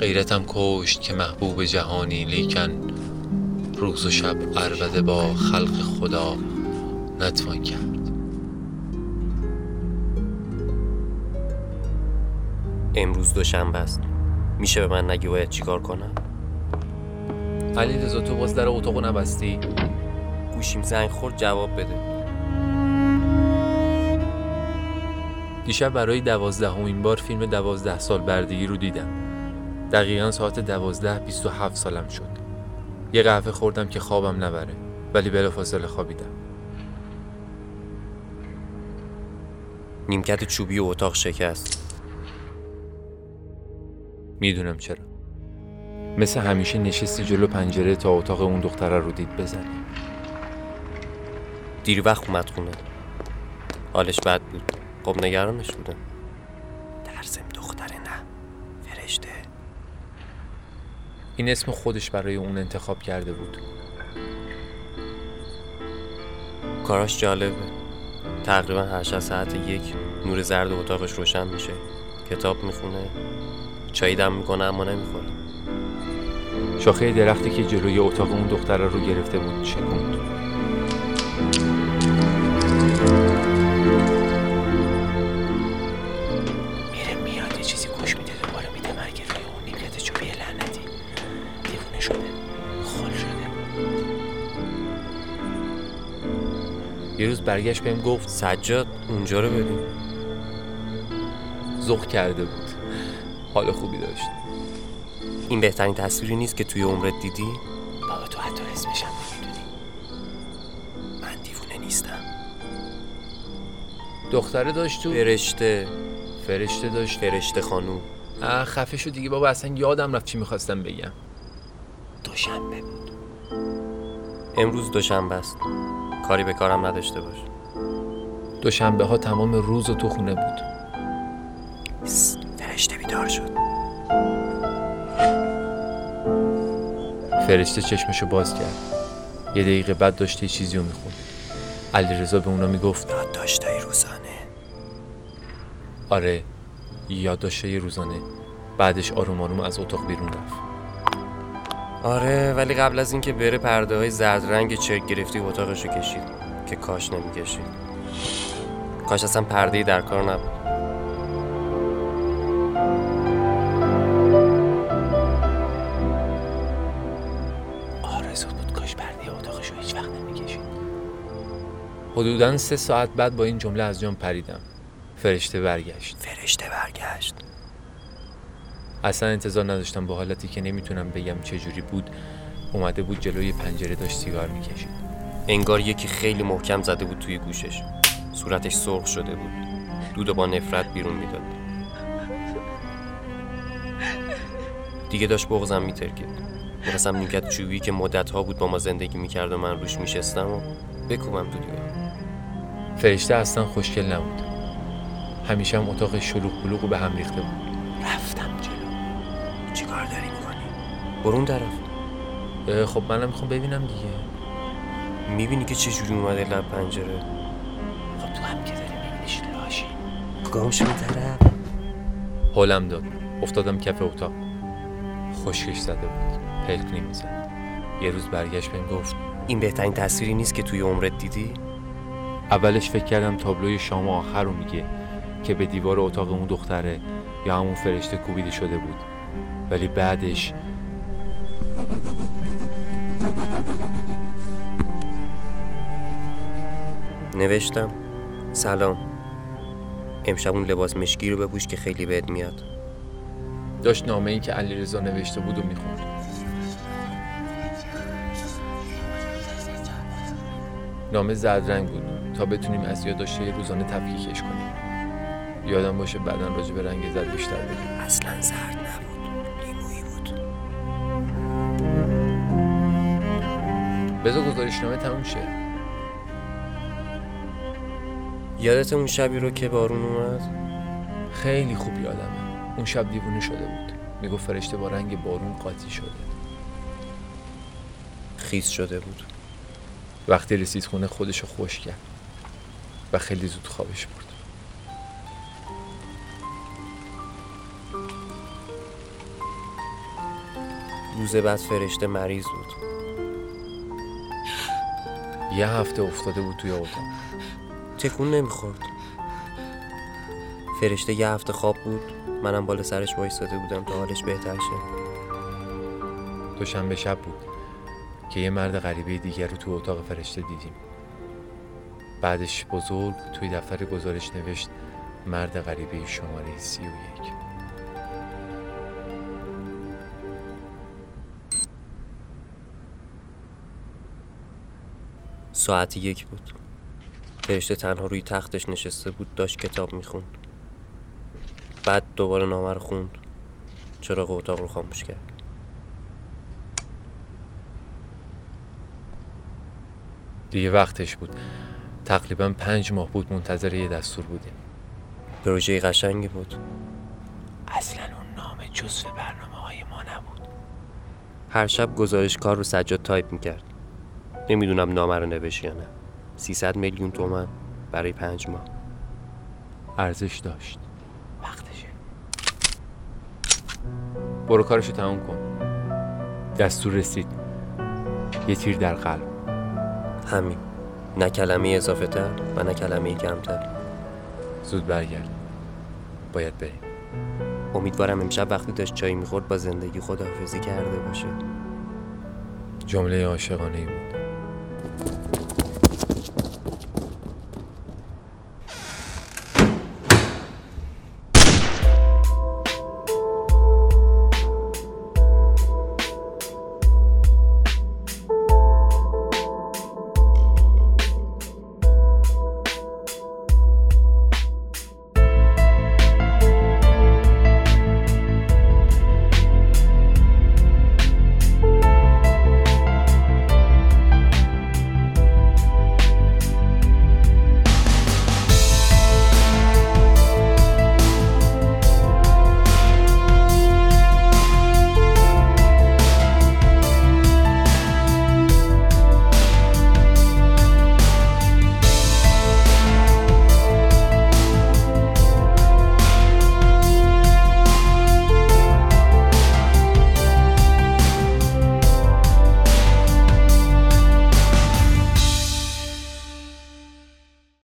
غیرتم کشت که محبوب جهانی لیکن روز و شب عربده با خلق خدا نتوان کرد. امروز دوشنبه است. میشه به من نگی باید چیکار کنم؟ علی رضا تو باز در اتاقو نبستی؟ گوشیم زنگ خورد جواب بده. دیشب برای دوازدهمین بار فیلم دوازده سال بردگی رو دیدم. دقیقا ساعت دوازده بیست و هفت سالم شد. یه قهوه خوردم که خوابم نبره ولی بلافاصله خوابیدم. نیمکت چوبی و اتاق شکست. می‌دونم چرا. مثل همیشه نشستی جلو پنجره تا اتاق اون دختره رو دید بزنی. دیر وقت اومد خونه. حالش بد بود. خب نگرانش بودم ترسم دختره نه. فرشته. این اسم خودش برای اون انتخاب کرده بود. کاراش جالبه. تقریبا هر شب ساعت یک نور زرد اتاقش روشن میشه. کتاب می‌خونه. چایی دم می‌کنه اما نمی‌خوره. شاخه درختی که جلوی اتاق اون دختره رو گرفته بود شکوند. برگشت بهم گفت سجاد اونجا رو ببین. ذوق کرده بود. حال خوبی داشت. این بهترین تصویری نیست که توی عمرت دیدی؟ بابا تو حتی اسمشم نمی‌دونی. من دیوونه نیستم. دختره داشت تو فرشته. فرشته داشت. فرشته خانوم خفه شو دیگه بابا اصلا یادم رفت چی می‌خواستم بگم. دوشنبه بود. امروز دوشنبه است. کاری به کارم نداشته باش. دوشنبه ها تمام روز و تو خونه بود. فرشته بیدار شد. فرشته چشمشو باز کرد. یه دقیقه بعد داشته یه چیزی رو می‌خوند. علیرضا به اونا می‌گفت. یادداشتای روزانه. آره یادداشته یه روزانه. بعدش آروم آروم از اتاق بیرون رفت. آره ولی قبل از اینکه بره پرده های زرد رنگ چرک گرفتی اتاقش رو کشید که کاش نمی‌کشید کاش اصلا پرده در کار نبود. آرزو بود. کاش پرده اتاقش رو هیچ وقت نمی‌کشید. حدودا سه ساعت بعد با این جمله از جام پریدم. فرشته برگشت. فرشته برگشت. اصلا انتظار نداشتم با حالتی که نمی‌تونم بگم چه جوری بود اومده بود جلوی پنجره داشت سیگار می‌کشید. انگار یکی خیلی محکم زده بود توی گوشش. صورتش سرخ شده بود. دودو با نفرت بیرون می‌داد. دیگه داشت بغزم میترکید. می‌خواستم نیمکت چوبی که مدتها بود با ما زندگی می‌کرد و من روش میشستم و بکوبم تو دیوار. فرشته اصلا خوشگل نبود. همیشه هم اتاق شلوغ بلوغ و به هم ریخته بود. رفتم برون طرف. اه، خب منم می‌خوام ببینم دیگه. می‌بینی که چجوری اومده لب پنجره؟ خب تو هم که داری میبینیش لاشی گام شو طرف. حالم داد. افتادم کف اتاق. خشکش زده بود. پلک نمی‌زد. یه روز برگشت بهم گفت این بهترین تصویری نیست که توی عمرت دیدی؟ اولش فکر کردم تابلوی شام آخر رو میگه که به دیوار اتاق اون دختره یا همون فرشته کوبیده شده بود. ولی بعدش نوشتم. سلام. امشب اون لباس مشکی رو بپوش که خیلی بهت میاد. داشت نامه ای که علیرضا نوشته بود و می‌خوند. نامه زرد رنگ بود. تا بتونیم از یادداشته روزانه تفکیکش کنیم. یادم باشه بعدا راجع به رنگ زرد بیشتر بگیم. اصلا زرد بذار گزارشنامه تموم شه. یادت اون شبی رو که بارون اومد؟ خیلی خوب یادمه. اون شب دیوونه شده بود. می‌گفت فرشته با رنگ بارون قاطی شده. خیس شده بود. وقتی رسید خونه خودشو خوش کرد و خیلی زود خوابش برد. روز بعد فرشته مریض بود. یه هفته افتاده بود توی اتاق. تکون نمی‌خورد. فرشته یه هفته خواب بود. منم بالا سرش وایستاده بودم تا حالش بهتر شه. دوشنبه شب بود که یه مرد غریبه دیگر رو تو اتاق فرشته دیدیم. بعدش بزرگ توی دفتر گزارش نوشت مرد غریبه شماره سی و یک. ساعت یک بود. فرشته تنها روی تختش نشسته بود داشت کتاب می‌خوند. بعد دوباره نامه رو خوند. چراغ اتاق رو خاموش کرد. دیگه وقتش بود. تقریبا پنج ماه بود منتظر یه دستور بودیم. پروژه قشنگی بود. اصلا اون نامه جزو برنامه های ما نبود. هر شب گزارش کار رو سجاد تایپ می‌کرد. نمی‌دونم نامه رو نوشت یا نه. 300 میلیون تومن برای پنج ماه. ارزش داشت. وقتشه. برو کارشو تموم کن. دستور رسید. یه تیر در قلب. همین. نه کلمه اضافه تر و نه کلمه کمتر. زود برگرد. باید بریم. امیدوارم امشب وقتی داشت چای می‌خورد با زندگی خداحافظی کرده باشه. جمله عاشقانه ای بود.